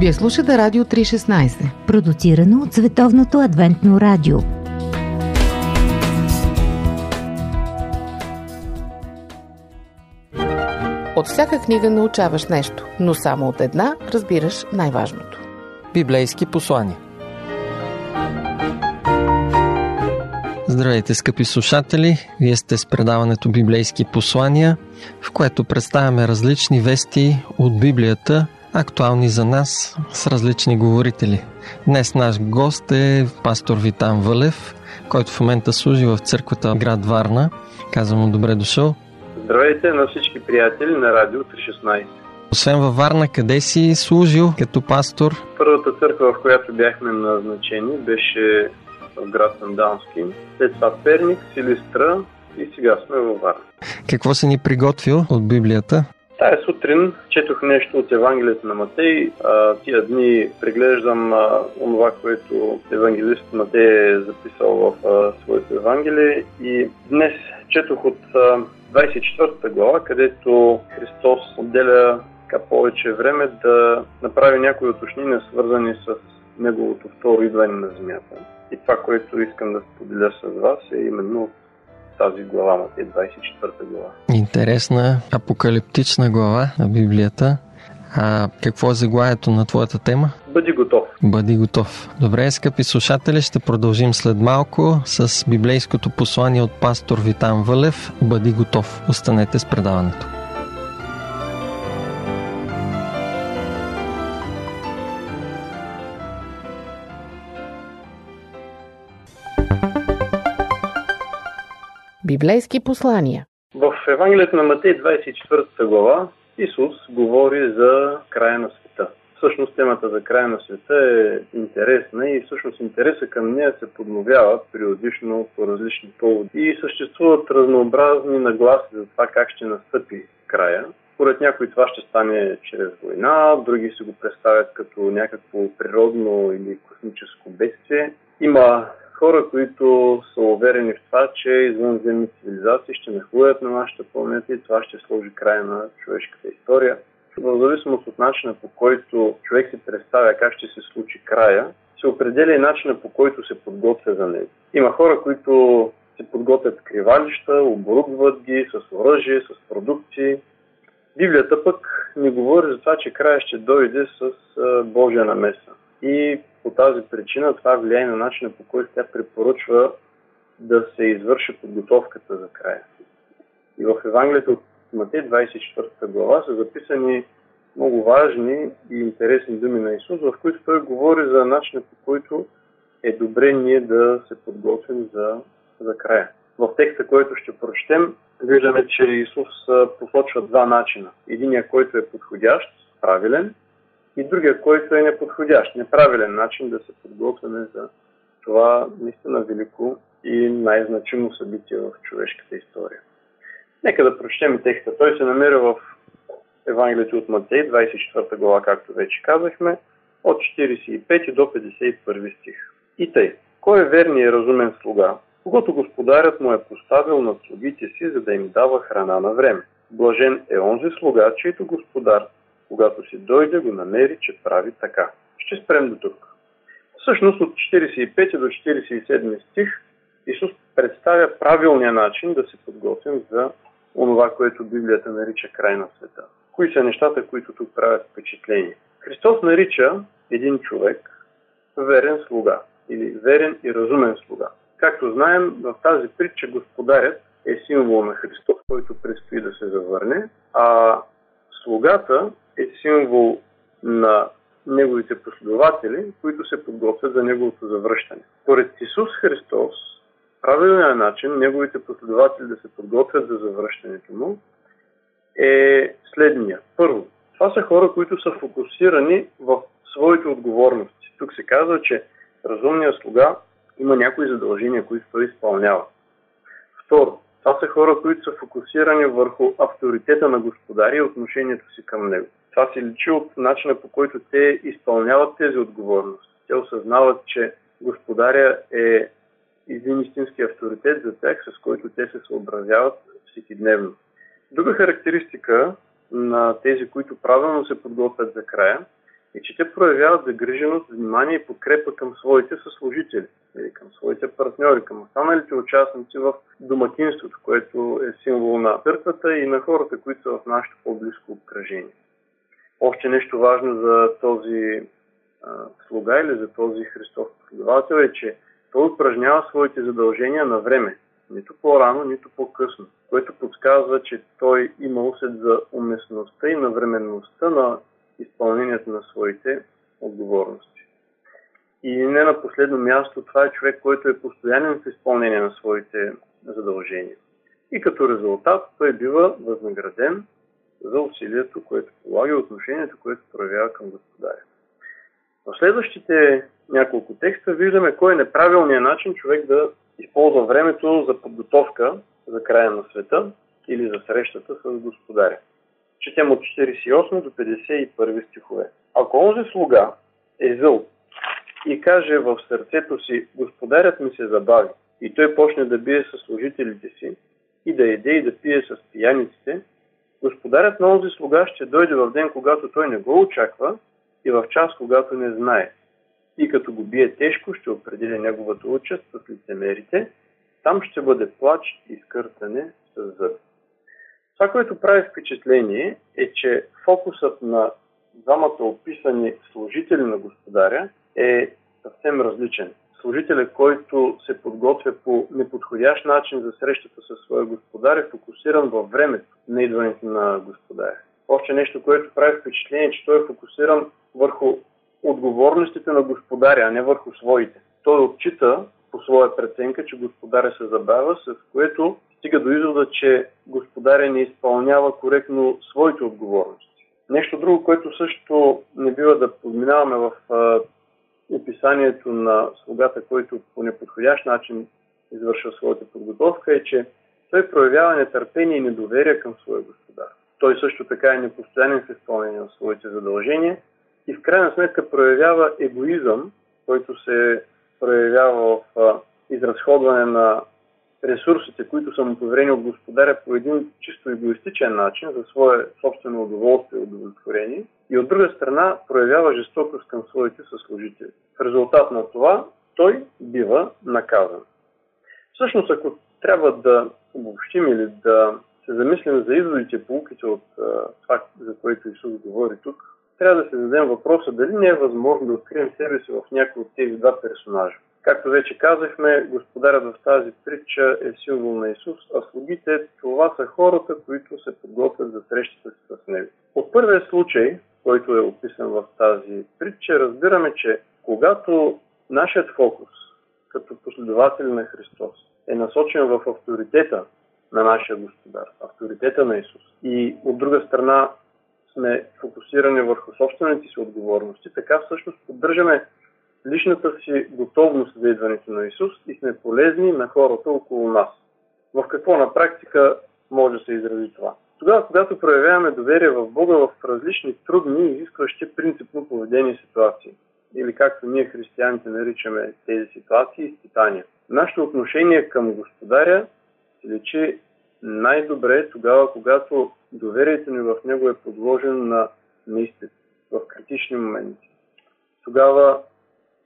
Вие слушате Радио 316, продуцирано от Световното адвентно радио. От всяка книга научаваш нещо, но само от една разбираш най-важното. Библейски послания. Здравейте, скъпи слушатели! Вие сте с предаването Библейски послания, в което представяме различни вести от Библията – актуални за нас с различни говорители. Днес наш гост е пастор Витан Вълев, който в момента служи в църквата град Варна. Казвам му добре дошъл. Здравейте на всички приятели на Радио 316. Освен във Варна, къде си служил като пастор? Първата църква, в която бяхме назначени, беше в град Сандански. След това Перник, Силистра и сега сме във Варна. Какво си ни приготвил от Библията? Тая сутрин четох нещо от Евангелието на Матей. А, тия дни преглеждам а, това, което евангелист Матей е записал в а, своето Евангелие. И днес четох от а, 24 глава, където Христос отделя така повече време да направи някои уточнения, свързани с неговото второ идване на земята. И това, което искам да споделя с вас е именно тази глава, Матей 24 глава. Интересна апокалиптична глава на Библията. А какво е заглавието на твоята тема? Бъди готов. Бъди готов. Добре, скъпи слушатели, ще продължим след малко с библейското послание от пастор Витан Вълев. Бъди готов. Останете с предаването. Библейски послания. В Евангелието на Матей 24 глава Исус говори за края на света. Всъщност темата за края на света е интересна и всъщност интереса към нея се подновява периодично по различни поводи. И съществуват разнообразни нагласи за това как ще настъпи края. Според някои това ще стане чрез война, други се го представят като някакво природно или космическо бедствие. Има хора, които са уверени в това, че извънземни цивилизации ще нахлуят на нашата планета и това ще сложи края на човешката история. В зависимост от начина по който човек се представя как ще се случи края, се определя и начина по който се подготвя за него. Има хора, които се подготвят кривалища, оборудват ги с оръжие, с продукции. Библията пък не говори за това, че края ще дойде с Божия намеса. И по тази причина това влияе на начина по който тя препоръчва да се извърши подготовката за края. И в Евангелието от Матей 24 глава са записани много важни и интересни думи на Исус, в които той говори за начина по който е добре ние да се подготвим за, за края. В текста, който ще прочетем, виждаме, че Исус посочва два начина. Единия, който е подходящ, правилен, и другия, който е неподходящ, неправилен начин да се подготвяме за това наистина велико и най-значимо събитие в човешката история. Нека да прочетем текста. Той се намира в Евангелието от Матей, 24 глава, както вече казахме, от 45 до 51 стих. И тъй, кой е верният и разумен слуга, когато господарят му е поставил над слугите си, за да им дава храна на време? Блажен е онзи слуга, чийто господар когато си дойде, го намери, че прави така. Ще спрем до тук. Всъщност от 45 до 47 стих Исус представя правилния начин да се подготвим за онова, което Библията нарича край на света. Кои са нещата, които тук правят впечатление? Христос нарича един човек верен слуга или верен и разумен слуга. Както знаем, в тази притча господарят е символ на Христос, който предстои да се завърне, а слугата е символ на неговите последователи, които се подготвят за неговото завръщане. Поред Исус Христос, правилният начин неговите последователи да се подготвят за завръщането му е следния. Първо, това са хора, които са фокусирани в своите отговорности. Тук се казва, че разумният слуга има някои задължения, които той изпълнява. Второ, това са хора, които са фокусирани върху авторитета на господаря и отношението си към него. Това се личи от начина по който те изпълняват тези отговорности. Те осъзнават, че господаря е един истински авторитет за тях, с който те се съобразяват всекидневно. Друга характеристика на тези, които правилно се подготвят за края, е, че те проявяват загриженост, внимание и подкрепа към своите съслужители, или към своите партньори, към останалите участници в домакинството, което е символ на църквата и на хората, които са в нашето по-близко обкръжение. Още нещо важно за този а, слуга или за този Христов последовател е, че той упражнява своите задължения на време, нито по-рано, нито по-късно, което подсказва, че той има усет за уместността и навременността на изпълнението на своите отговорности. И не на последно място, това е човек, който е постоянен в изпълнение на своите задължения. И като резултат той бива възнаграден за усилието, което полага и отношението, което проявява към господаря. В следващите няколко текста виждаме кой е неправилният начин човек да използва времето за подготовка за края на света или за срещата с господаря. Четем от 48 до 51 стихове. Ако онзи слуга е зъл и каже в сърцето си, господарят ми се забави, и той почне да бие с служителите си, и да еде и да пие с пияниците, господарят на онзи слуга ще дойде в ден, когато той не го очаква и в час, когато не знае. И като го бие тежко, ще определя неговата участ с лицемерите, там ще бъде плач и скъртане с зъби. Това, което прави впечатление е, че фокусът на двамата описани служители на господаря е съвсем различен. Служителя, който се подготвя по неподходящ начин за срещата със своя господар е фокусиран във времето на идването на господаря. Още нещо, което прави впечатление, че той е фокусиран върху отговорностите на господаря, а не върху своите. Той отчита по своя преценка, че господаря се забавя, с което стига до извода, че господаря не изпълнява коректно своите отговорности. Нещо друго, което също не бива да подминаваме в описанието на слугата, който по неподходящ начин извършва своята подготовка, е, че той проявява нетърпение и недоверие към своя господар. Той също така е непостоянен в изпълнение на своите задължения и в крайна сметка проявява егоизъм, който се проявява в изразходване на ресурсите, които са му поверени от господаря по един чисто егоистичен начин, за свое собствено удоволствие и удовлетворение, и от друга страна проявява жестокост към своите съслужители. В резултат на това той бива наказан. Всъщност, ако трябва да обобщим или да се замислим за изводите, полуките от това, за което Исус говори тук, трябва да се зададем въпроса дали не е възможно да открием себе си в някои от тези два персонажа. Както вече казахме, господарят в тази притча е символ на Исус, а слугите това са хората, които се подготвят за срещата си с Него. От първия случай, който е описан в тази притча, разбираме, че когато нашият фокус като последователи на Христос е насочен в авторитета на нашия Господар, авторитета на Исус, и от друга страна сме фокусирани върху собствените си отговорности, така всъщност поддържаме личната си готовност за идването на Исус и сме полезни на хората около нас. В какво на практика може да се изрази това? Тогава, когато проявяваме доверие в Бога в различни трудни изискващи принципно поведение ситуации, или както ние християните наричаме тези ситуации, изпитания. Нашето отношение към Господаря се лечи най-добре тогава, когато доверието ни в Него е подложено на, на в критични моменти. Тогава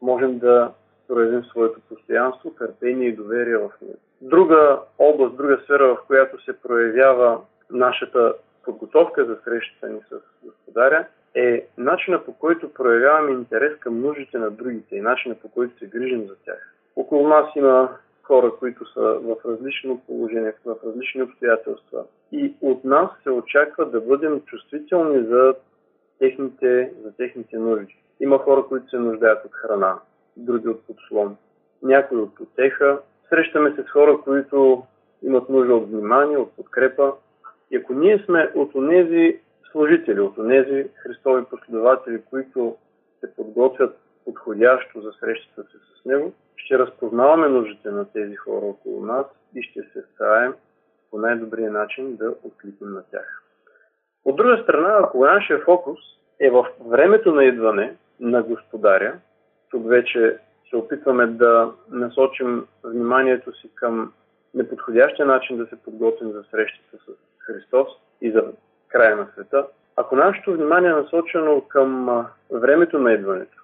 можем да проявим своето постоянство, търпение и доверие в него. Друга област, друга сфера, в която се проявява нашата подготовка за срещата ни с Господаря, е начина по който проявяваме интерес към нуждите на другите и начина по който се грижим за тях. Около нас има хора, които са в различно положение, в различни обстоятелства. И от нас се очаква да бъдем чувствителни за техните, за техните нужди. Има хора, които се нуждаят от храна, други от подслон, някои от отеха. Срещаме се с хора, които имат нужда от внимание, от подкрепа. И ако ние сме от онези служители, от онези христови последователи, които се подготвят подходящо за срещата си с Него, ще разпознаваме нуждите на тези хора около нас и ще се стараем по най-добрия начин да откликнем на тях. От друга страна, ако нашия фокус е в времето на идване на Господаря, тук вече се опитваме да насочим вниманието си към неподходящия начин да се подготвим за срещата с Христос и за края на света. Ако нашето внимание е насочено към времето на идването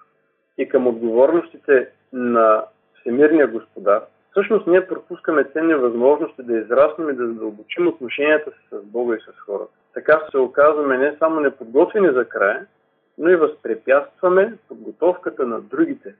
и към отговорностите на Всемирния господар, всъщност ние пропускаме ценни възможности да израснем и да задълбочим отношенията си с Бога и с хората. Така се оказваме не само неподготвени за края, но и възпрепятстваме подготовката на другите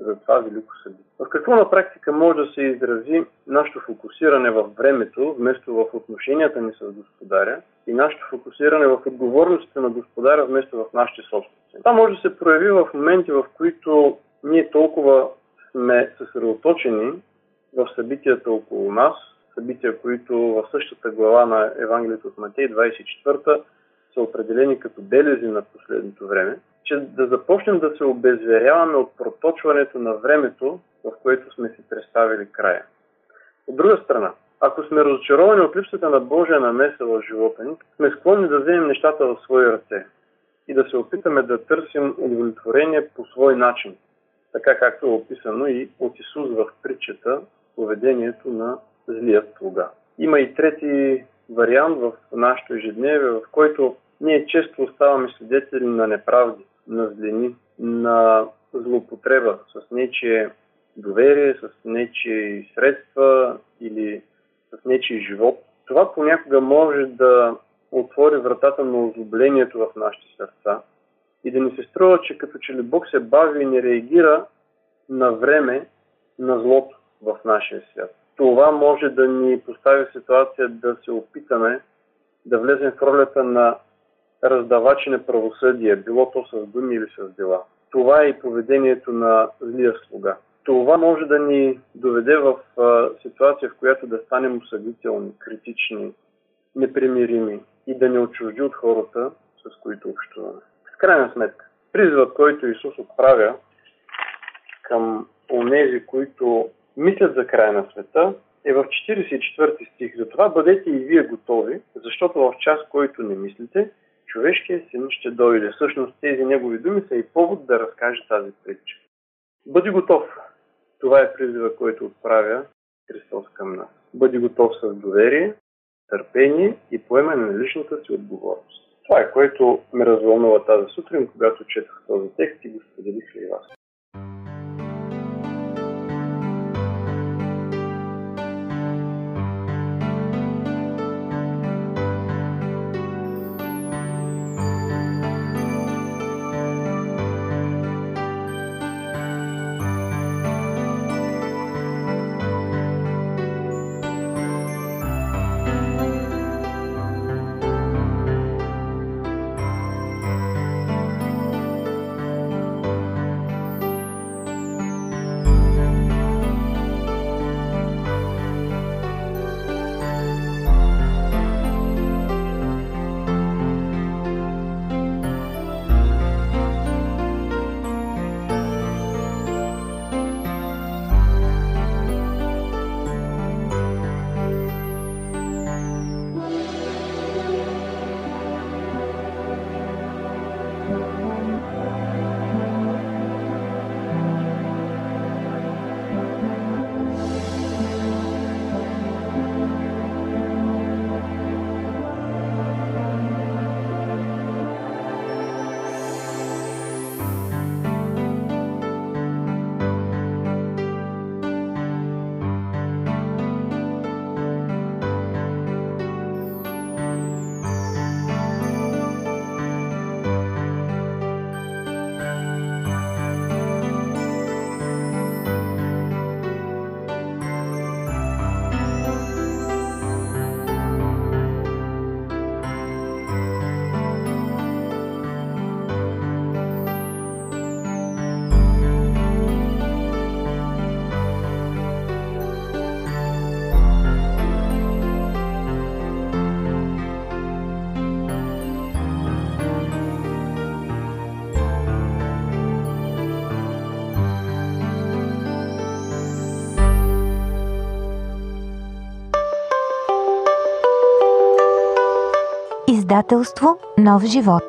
за това велико събитие. В какво на практика може да се изрази нашето фокусиране в времето, вместо в отношенията ни с Господаря и нашето фокусиране в отговорностите на Господаря, вместо в нашите собствени. Това може да се прояви в моменти, в които ние толкова сме съсредоточени в събитията около нас, събития, които в същата глава на Евангелието от Матей 24 са определени като белези на последното време, че да започнем да се обезверяваме от проточването на времето, в което сме си представили края. От друга страна, ако сме разочаровани от липсата на Божия намеса в живота ни, сме склонни да вземем нещата в свои ръце и да се опитаме да търсим удовлетворение по свой начин, така както е описано и от Исус в притчата поведението на злия слуга. Има и трети вариант в нашето ежедневие, в който ние често оставаме свидетели на неправди, на злини, на злоупотреба с нечие доверие, с нечие средства или с нечие живот. Това понякога може да отвори вратата на озлоблението в нашите сърца и да ни се струва, че като че ли Бог се бави и не реагира на време на злото в нашия свят. Това може да ни постави ситуация да се опитаме да влезем в ролята на раздавачи на правосъдие, било то с думи или с дела. Това е и поведението на злия слуга. Това може да ни доведе в ситуация, в която да станем осъдителни, критични, непримирими и да не отчужди от хората, с които общуваме. В крайна сметка, призивът, който Исус отправя към онези, които мислят за края на света, е в 44 стих. Затова бъдете и вие готови, защото в час, който не мислите, човешкият син ще дойде. Всъщност тези негови думи са и повод да разкаже тази притча. Бъди готов. Това е призива, който отправя Христос към нас. Бъди готов с доверие, търпение и поемане на личната си отговорност. Това е което ме развълнува тази сутрин, когато четах този текст и го споделих и вас. Издателство Нов живот.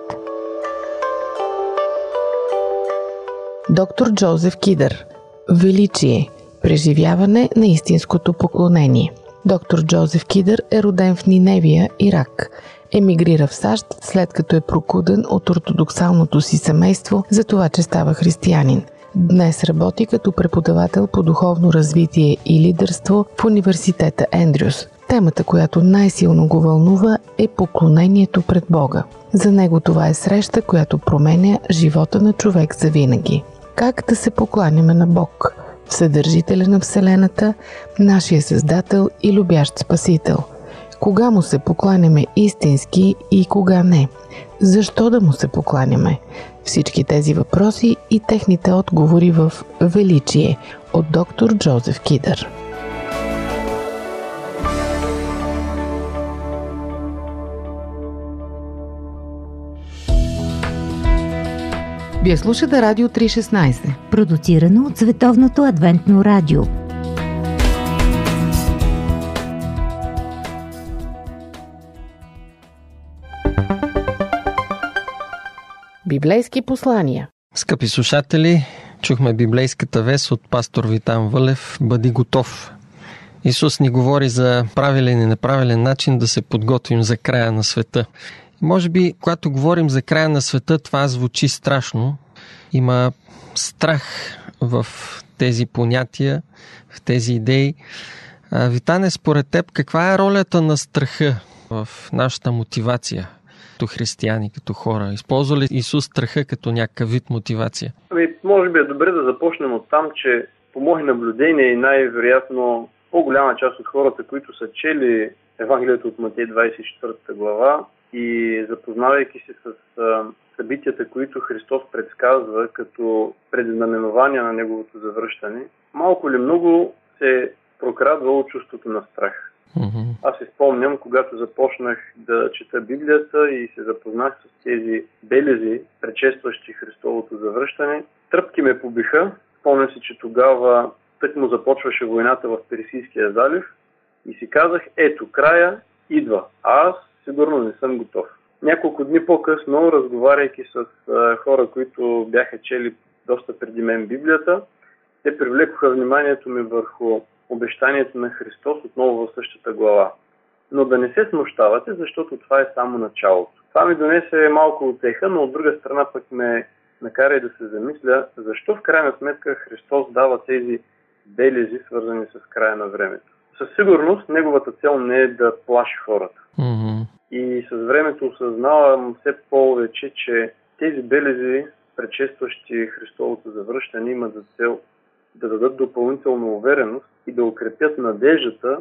Доктор Джозеф Кидър. Величие. Преживяване на истинското поклонение. Доктор Джозеф Кидър е роден в Ниневия, Ирак. Емигрира в САЩ, след като е прокуден от ортодоксалното си семейство за това, че става християнин. Днес работи като преподавател по духовно развитие и лидерство в университета Ендрюс. Темата, която най-силно го вълнува е поклонението пред Бога. За него това е среща, която променя живота на човек за винаги. Как да се покланяме на Бог, Вседържителя на Вселената, нашия Създател и любящ Спасител – кога му се покланяме истински и кога не? Защо да му се покланяме? Всички тези въпроси и техните отговори в Величие от доктор Джозеф Кидър. Вие слушате Радио 316, продуцирано от Световното адвентно радио. Библейски послания. Скъпи слушатели, чухме библейската вест от пастор Витан Вълев «Бъди готов». Исус ни говори за правилен и неправилен начин да се подготвим за края на света. Може би, когато говорим за края на света, това звучи страшно. Има страх в тези понятия, в тези идеи. Витане, според теб, каква е ролята на страха в нашата мотивация? Като християни, като хора? Използва ли Исус страха като някакъв вид мотивация? Ами, може би е добре да започнем от там, че по мои наблюдения и най-вероятно по-голяма част от хората, които са чели Евангелието от Матей 24 глава и запознавайки се с събитията, които Христос предсказва като предзнаменования на Неговото завръщане, малко ли много се прокрадва от чувството на страх. Аз си спомням, когато започнах да чета Библията и се запознах с тези белези, предшестващи Христовото завръщане, тръпки ме побиха. Спомням си, че тогава тък му започваше войната в Персийския залив и си казах, ето, края идва, а аз сигурно не съм готов. Няколко дни по-късно, разговаряйки с хора, които бяха чели доста преди мен Библията, те привлекоха вниманието ми върху обещанието на Христос отново в същата глава. Но да не се смущавате, защото това е само началото. Това ми донесе малко отеха, но от друга страна пък ме накара и да се замисля, защо в крайна сметка Христос дава тези белези, свързани с края на времето. Със сигурност неговата цел не е да плаши хората. Mm-hmm. И с времето осъзнавам все повече, че тези белези, предшестващи Христовото завръщане, имат за цел да дадат допълнителна увереност и да укрепят надеждата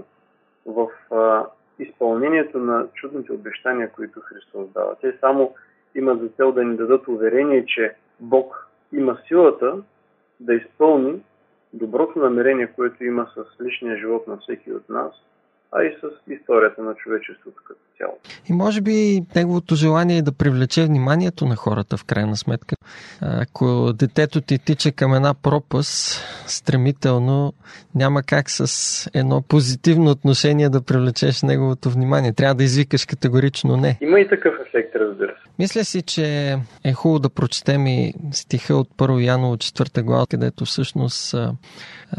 в а, изпълнението на чудните обещания, които Христос дава. Те само имат за цел да ни дадат уверение, че Бог има силата да изпълни доброто намерение, което има с личния живот на всеки от нас – а и с историята на човечеството като цяло. И може би неговото желание е да привлече вниманието на хората в крайна сметка. Ако детето ти тича към една пропаст, стремително няма как с едно позитивно отношение да привлечеш неговото внимание. Трябва да извикаш категорично не. Има и такъв ефект, разбира се. Мисля си, че е хубаво да прочетем и стиха от 1 Яново 4 глава, където всъщност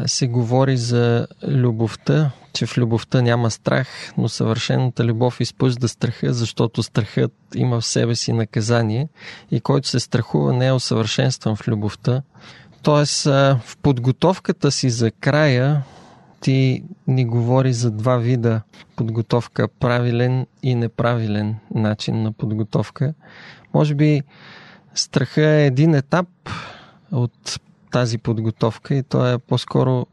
се говори за любовта, че в любовта няма страх, но съвършената любов изпъжда страха, защото страхът има в себе си наказание и който се страхува не е усъвършенстван в любовта. Тоест, в подготовката си за края ти ни говори за два вида подготовка правилен и неправилен начин на подготовка. Може би страха е един етап от тази подготовка и то е по-скоро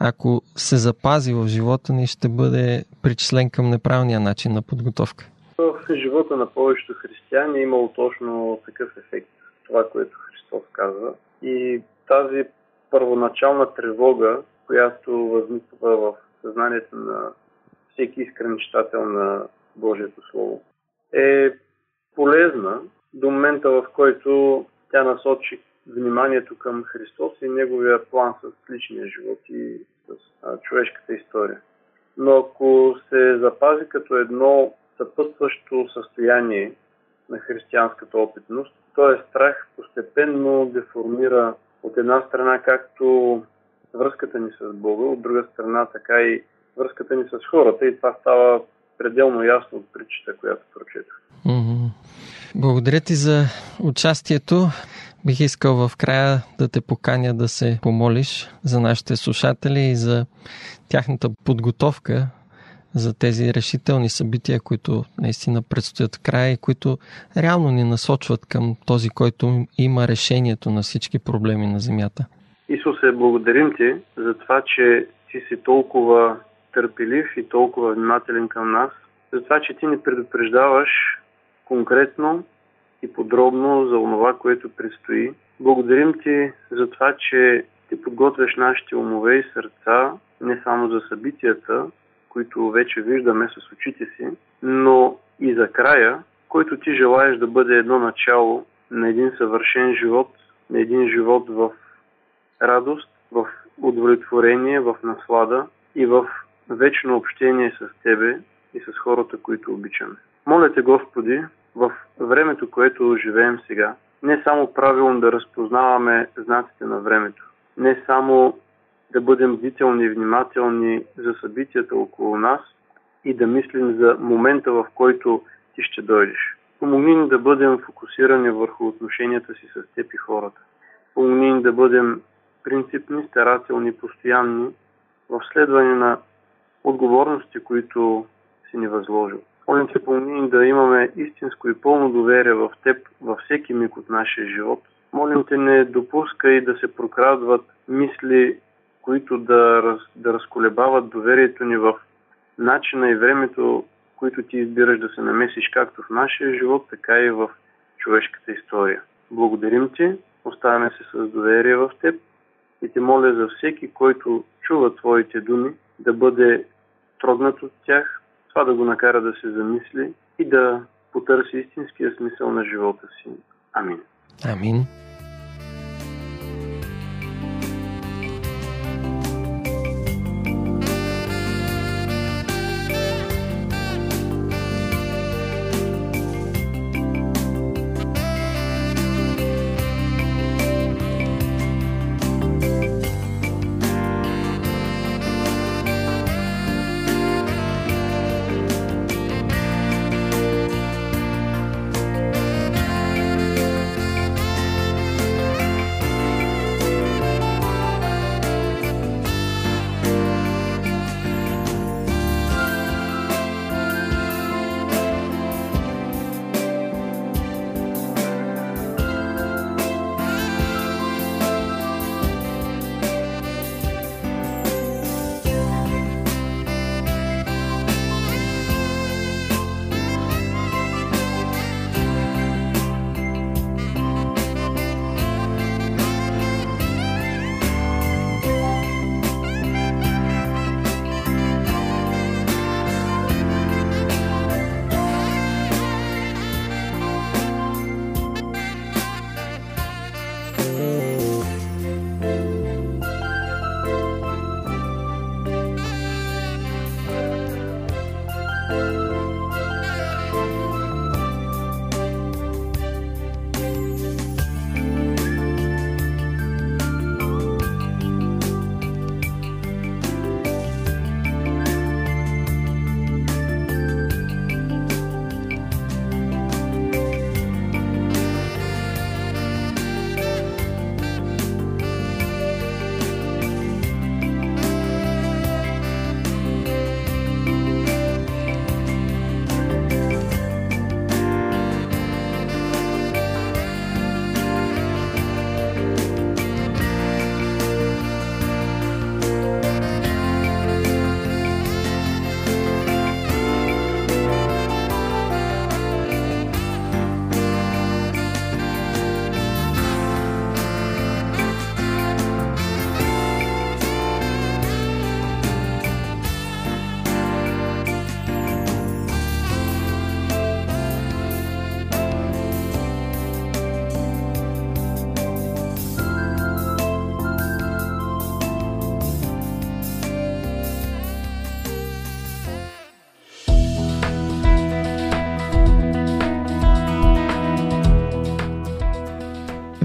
ако се запази в живота ни, ще бъде причислен към неправилния начин на подготовка. В живота на повечето християни е имало точно такъв ефект, това, което Христос казва. И тази първоначална тревога, която възниква в съзнанието на всеки искрен читател на Божието Слово, е полезна до момента, в който тя насочи вниманието към Христос и неговия план с личния живот и с а, човешката история. Но ако се запази като едно съпътстващо състояние на християнската опитност, този страх постепенно деформира от една страна както връзката ни с Бога, от друга страна така и връзката ни с хората и това става пределно ясно от притчата, която прочетох. Благодаря ти за участието. Бих искал в края да те поканя да се помолиш за нашите слушатели и за тяхната подготовка за тези решителни събития, които наистина предстоят края и които реално ни насочват към този, който има решението на всички проблеми на Земята. Исусе, благодарим ти за това, че ти си толкова търпелив и толкова внимателен към нас, за това, че ти ни предупреждаваш конкретно и подробно за това, което предстои. Благодарим ти за това, че ти подготвяш нашите умове и сърца не само за събитията, които вече виждаме с очите си, но и за края, който ти желаеш да бъде едно начало на един съвършен живот, на един живот в радост, в удовлетворение, в наслада и в вечно общение с Тебе и с хората, които обичаме. Моля Те, Господи, в времето, което живеем сега, не само правилно да разпознаваме знаците на времето, не само да бъдем бдителни и внимателни за събитията около нас и да мислим за момента, в който ти ще дойдеш. Помогни ни да бъдем фокусирани върху отношенията си с теб и хората. Помогни ни да бъдем принципни, старателни, постоянни в следване на отговорности, които си ни възложил. Молим се, помни да имаме истинско и пълно доверие в Теб във всеки миг от нашия живот. Молим те, не допускай да се прокрадват мисли, които да, раз, да разколебават доверието ни в начина и времето, които ти избираш да се намесиш както в нашия живот, така и в човешката история. Благодарим ти, оставяме се с доверие в Теб и те моля за всеки, който чува Твоите думи, да бъде трогнат от тях, това да го накара да се замисли и да потърси истинския смисъл на живота си. Амин. Амин.